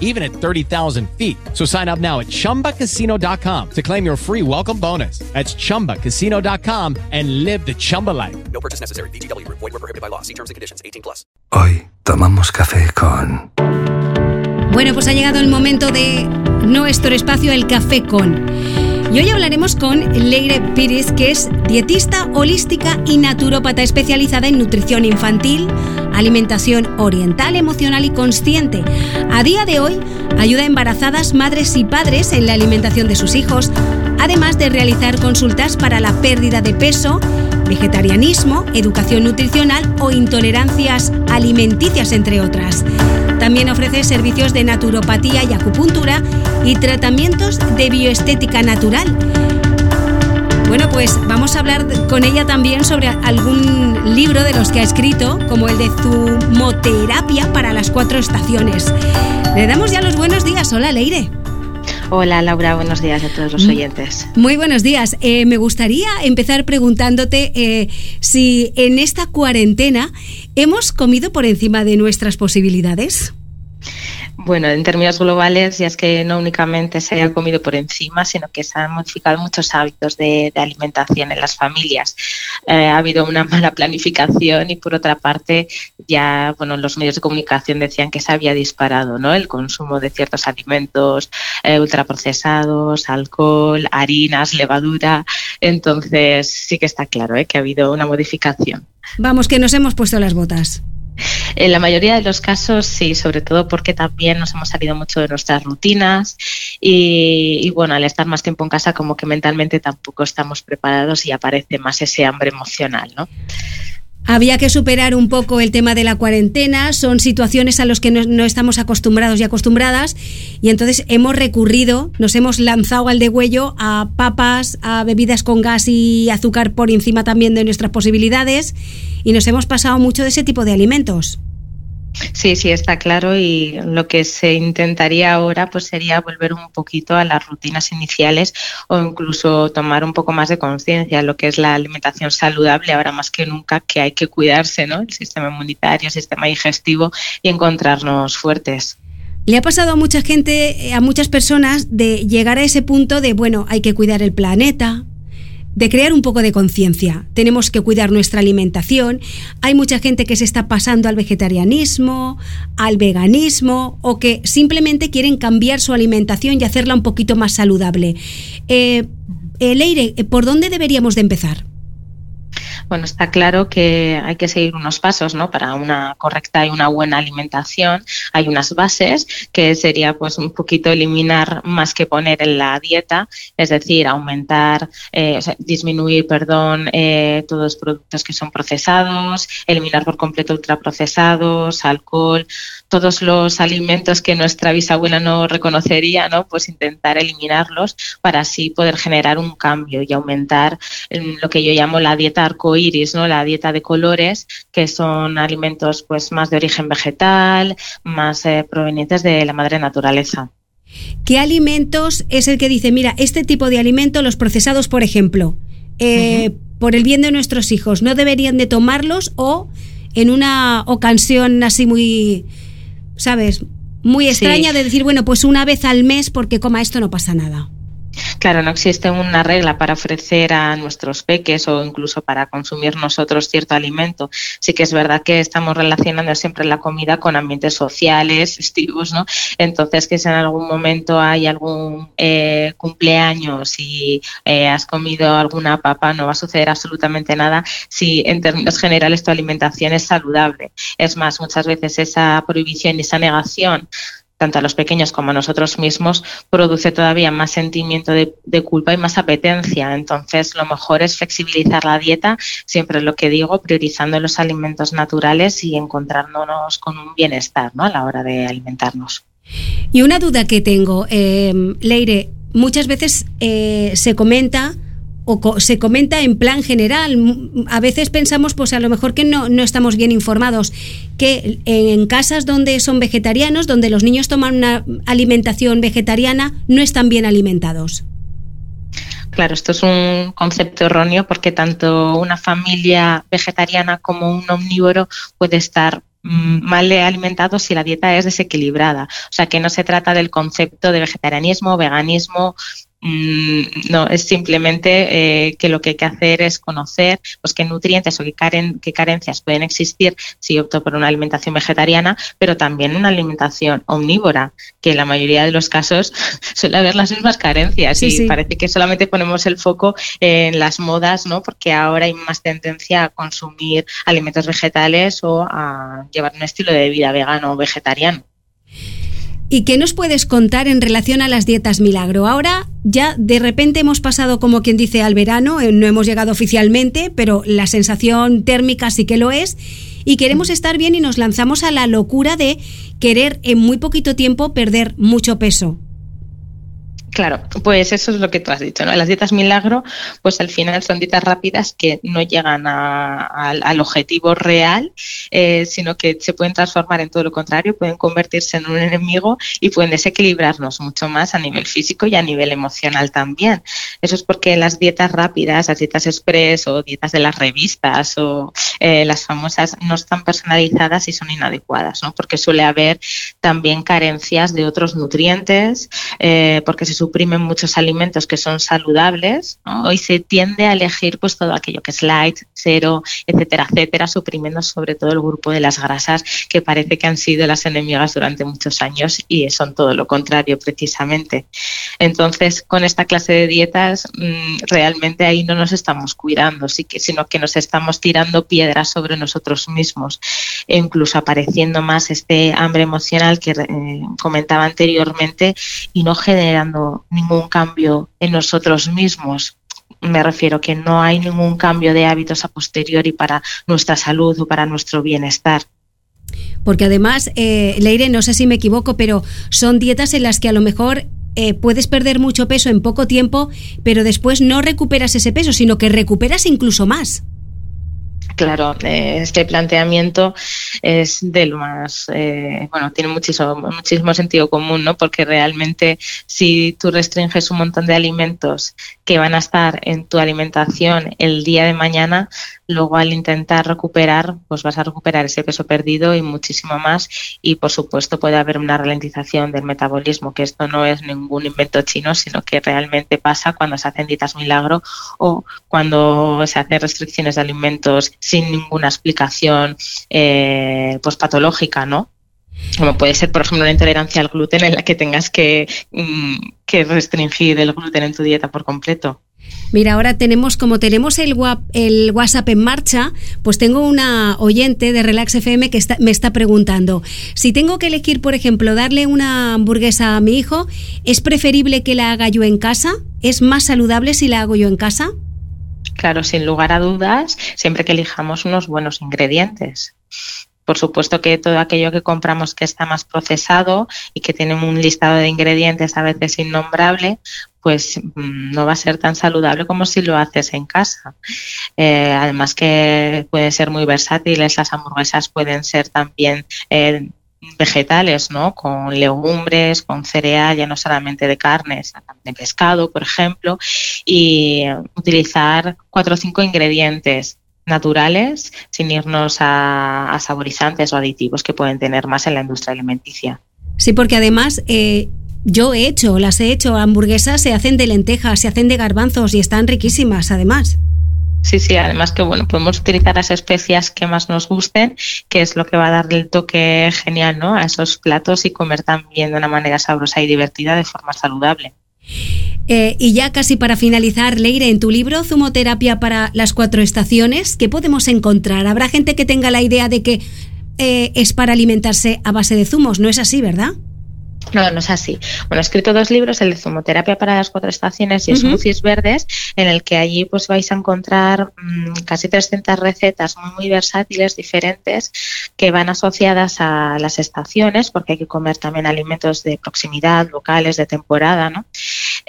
even at 30,000 feet. So sign up now at ChumbaCasino.com to claim your free welcome bonus. That's ChumbaCasino.com and live the Chumba life. No purchase necessary. BGW. Void were prohibited by law. See terms and conditions. 18 plus. Hoy tomamos café con... Bueno, pues ha llegado el momento de nuestro espacio El Café Con. Y hoy hablaremos con Leire Piris, que es dietista holística y naturópata especializada en nutrición infantil, alimentación oriental, emocional y consciente. A día de hoy ayuda a embarazadas, madres y padres en la alimentación de sus hijos, además de realizar consultas para la pérdida de peso, vegetarianismo, educación nutricional o intolerancias alimenticias, entre otras. También ofrece servicios de naturopatía y acupuntura y tratamientos de bioestética natural. Bueno, pues vamos a hablar con ella también sobre algún libro de los que ha escrito, como el de Zumoterapia para las cuatro estaciones. Le damos ya los buenos días. Hola, Leire. Hola Laura, buenos días a todos los oyentes. Muy buenos días. Eh, me gustaría empezar preguntándote eh, si en esta cuarentena hemos comido por encima de nuestras posibilidades. Bueno, en términos globales, ya es que no únicamente se haya comido por encima, sino que se han modificado muchos hábitos de, alimentación en las familias. Eh, ha habido una mala planificación y, por otra parte, ya bueno, los medios de comunicación decían que se había disparado ¿no? el consumo de ciertos alimentos eh, ultraprocesados, alcohol, harinas, levadura. Entonces, sí que está claro ¿eh? que ha habido una modificación. Vamos, que nos hemos puesto las botas. En la mayoría de los casos sí, sobre todo porque también nos hemos salido mucho de nuestras rutinas y, bueno, al estar más tiempo en casa como que mentalmente tampoco estamos preparados y aparece más ese hambre emocional, ¿no? Había que superar un poco el tema de la cuarentena, son situaciones a las que no, estamos acostumbrados y acostumbradas. Y entonces hemos recurrido, nos hemos lanzado al degüello a papas, a bebidas con gas y azúcar por encima también de nuestras posibilidades. Y nos hemos pasado mucho de ese tipo de alimentos. Sí, sí, está claro y lo que se intentaría ahora pues sería volver un poquito a las rutinas iniciales o incluso tomar un poco más de conciencia lo que es la alimentación saludable ahora más que nunca que hay que cuidarse, ¿no? El sistema inmunitario, el sistema digestivo y encontrarnos fuertes. Le ha pasado a mucha gente, a muchas personas de llegar a ese punto de, bueno, hay que cuidar el planeta, de crear un poco de conciencia. Tenemos que cuidar nuestra alimentación. Hay mucha gente que se está pasando al vegetarianismo, al veganismo o que simplemente quieren cambiar su alimentación y hacerla un poquito más saludable. Eh, eh Leire, ¿por dónde deberíamos de empezar? Bueno, está claro que hay que seguir unos pasos, ¿no? Para una correcta y una buena alimentación hay unas bases que sería pues un poquito eliminar más que poner en la dieta, es decir, aumentar, eh, disminuir, perdón, eh, todos los productos que son procesados, eliminar por completo ultraprocesados, alcohol, todos los alimentos que nuestra bisabuela no reconocería, ¿no? Pues intentar eliminarlos para así poder generar un cambio y aumentar lo que yo llamo la dieta arcoíris, ¿no? La dieta de colores, que son alimentos pues más de origen vegetal, más eh, provenientes de la madre naturaleza. ¿Qué alimentos es el que dice, mira, este tipo de alimentos, los procesados, por ejemplo, eh, por el bien de nuestros hijos, no deberían de tomarlos o en una ocasión así muy ¿sabes? Muy extraña de decir, bueno, pues una vez al mes porque coma esto no pasa nada. Claro, no existe una regla para ofrecer a nuestros peques o incluso para consumir nosotros cierto alimento. Sí que es verdad que estamos relacionando siempre la comida con ambientes sociales, festivos, ¿no? Entonces, que si en algún momento hay algún eh, cumpleaños y eh, has comido alguna papa, no va a suceder absolutamente nada si en términos generales tu alimentación es saludable. Es más, muchas veces esa prohibición y esa negación tanto a los pequeños como a nosotros mismos, produce todavía más sentimiento de, culpa y más apetencia. Entonces, lo mejor es flexibilizar la dieta, siempre lo que digo, priorizando los alimentos naturales y encontrándonos con un bienestar ¿no? a la hora de alimentarnos. Y una duda que tengo, eh, Leire, muchas veces eh, se comenta o se comenta en plan general. A veces pensamos, pues a lo mejor que no, no estamos bien informados, que en casas donde son vegetarianos, donde los niños toman una alimentación vegetariana, no están bien alimentados. Claro, esto es un concepto erróneo porque tanto una familia vegetariana como un omnívoro puede estar mm, mal alimentados si la dieta es desequilibrada. O sea que no se trata del concepto de vegetarianismo, veganismo, no, es simplemente eh, que lo que hay que hacer es conocer pues, qué nutrientes o qué, qué carencias pueden existir si opto por una alimentación vegetariana, pero también una alimentación omnívora, que en la mayoría de los casos suele haber las mismas carencias y parece que solamente ponemos el foco en las modas, ¿no? porque ahora hay más tendencia a consumir alimentos vegetales o a llevar un estilo de vida vegano o vegetariano. ¿Y qué nos puedes contar en relación a las dietas milagro? Ahora ya de repente hemos pasado, como quien dice, al verano, eh, no hemos llegado oficialmente, pero la sensación térmica sí que lo es, y queremos estar bien y nos lanzamos a la locura de querer en muy poquito tiempo perder mucho peso. Claro, pues eso es lo que tú has dicho, ¿no? Las dietas milagro, pues al final son dietas rápidas que no llegan al objetivo real, eh, sino que se pueden transformar en todo lo contrario, pueden convertirse en un enemigo y pueden desequilibrarnos mucho más a nivel físico y a nivel emocional también. Eso es porque las dietas rápidas, las dietas express o dietas de las revistas o eh, las famosas no están personalizadas y son inadecuadas, ¿no? Porque suele haber también carencias de otros nutrientes, eh, porque se suprimen muchos alimentos que son saludables ¿no? y se tiende a elegir pues todo aquello que es light, cero, etcétera, etcétera, suprimiendo sobre todo el grupo de las grasas que parece que han sido las enemigas durante muchos años y son todo lo contrario precisamente. Entonces, con esta clase de dietas mm, realmente ahí no nos estamos cuidando, sino que nos estamos tirando piedras sobre nosotros mismos e incluso apareciendo más este hambre emocional que eh, comentaba anteriormente y no generando ningún cambio en nosotros mismos. Me refiero que no hay ningún cambio de hábitos a posteriori para nuestra salud o para nuestro bienestar. Porque además, eh, Leire, no sé si me equivoco, pero son dietas en las que a lo mejor eh, puedes perder mucho peso en poco tiempo, pero después no recuperas ese peso, sino que recuperas incluso más. Claro, eh, este planteamiento es de lo más, eh, bueno, tiene muchísimo, muchísimo sentido común, ¿no? Porque realmente si tú restringes un montón de alimentos que van a estar en tu alimentación el día de mañana, luego al intentar recuperar, pues vas a recuperar ese peso perdido y muchísimo más. Y por supuesto puede haber una ralentización del metabolismo, que esto no es ningún invento chino, sino que realmente pasa cuando se hacen dietas milagro o cuando se hacen restricciones de alimentos sin ninguna explicación eh, pues patológica, ¿no? Como puede ser, por ejemplo, la intolerancia al gluten en la que tengas que, mm, que restringir el gluten en tu dieta por completo. Mira, ahora tenemos, como tenemos el, WhatsApp en marcha, pues tengo una oyente de Relax FM que me está preguntando, si tengo que elegir, por ejemplo, darle una hamburguesa a mi hijo, ¿es preferible que la haga yo en casa? ¿Es más saludable si la hago yo en casa? Claro, sin lugar a dudas, siempre que elijamos unos buenos ingredientes. Por supuesto que todo aquello que compramos que está más procesado y que tiene un listado de ingredientes a veces innombrable, pues mm, no va a ser tan saludable como si lo haces en casa. Eh, además que puede ser muy versátiles, las hamburguesas pueden ser también eh, vegetales, ¿no? Con legumbres, con cereal, ya no solamente de carnes, de pescado, por ejemplo, y utilizar cuatro o cinco ingredientes naturales sin irnos a, saborizantes o aditivos que pueden tener más en la industria alimenticia. Sí, porque además eh, yo he hecho, las he hecho, hamburguesas se hacen de lentejas, se hacen de garbanzos y están riquísimas además. Sí, sí, además que bueno, podemos utilizar las especias que más nos gusten, que es lo que va a darle el toque genial ¿no? a esos platos y comer también de una manera sabrosa y divertida de forma saludable. Eh, y ya casi para finalizar, Leire, en tu libro Zumoterapia para las cuatro estaciones, ¿qué podemos encontrar? Habrá gente que tenga la idea de que eh, es para alimentarse a base de zumos, ¿no es así, verdad? No, no es así. Bueno, he escrito dos libros, el de Zumoterapia para las cuatro estaciones y Smoothies Verdes, en el que allí pues vais a encontrar mmm, casi 300 recetas muy, muy versátiles, diferentes, que van asociadas a las estaciones, porque hay que comer también alimentos de proximidad, locales, de temporada, ¿no?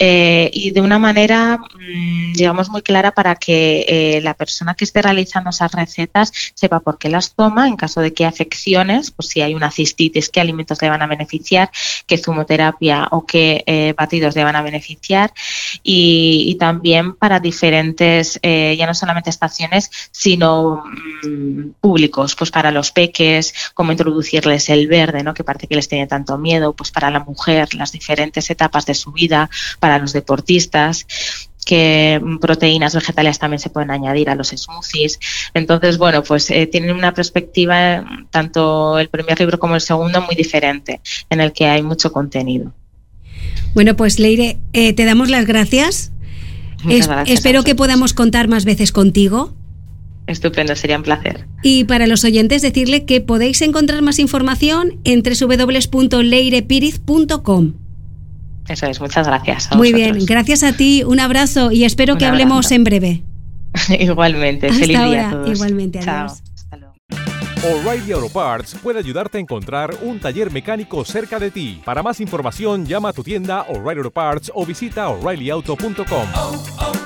Eh, y de una manera, mmm, digamos, muy clara para que eh, la persona que esté realizando esas recetas sepa por qué las toma, en caso de que afecciones, pues si hay una cistitis, qué alimentos le van a beneficiar, qué zumoterapia o qué eh, batidos le van a beneficiar y, también para diferentes, ya no solamente estaciones, sino mmm, públicos, pues para los peques, cómo introducirles el verde, ¿no? que parece que les tiene tanto miedo, pues para la mujer, las diferentes etapas de su vida, para los deportistas que proteínas vegetales también se pueden añadir a los smoothies. Entonces, bueno, pues eh, tienen una perspectiva, tanto el primer libro como el segundo, muy diferente, en el que hay mucho contenido. Bueno, pues Leire, eh, te damos las gracias. Es, gracias espero que podamos contar más veces contigo. Estupendo, sería un placer. Y para los oyentes decirle que podéis encontrar más información en www.leirepiriz.com. Eso es, muchas gracias. Muy vosotros. bien, gracias a ti, un abrazo y espero Un que hablemos en breve. Igualmente, Hasta feliz día a todos. igualmente, Chao. adiós. O'Reilly Auto Parts puede ayudarte a encontrar un taller mecánico cerca de ti. Para más información, llama a tu tienda O'Reilly Auto Parts o visita oreillyauto.com.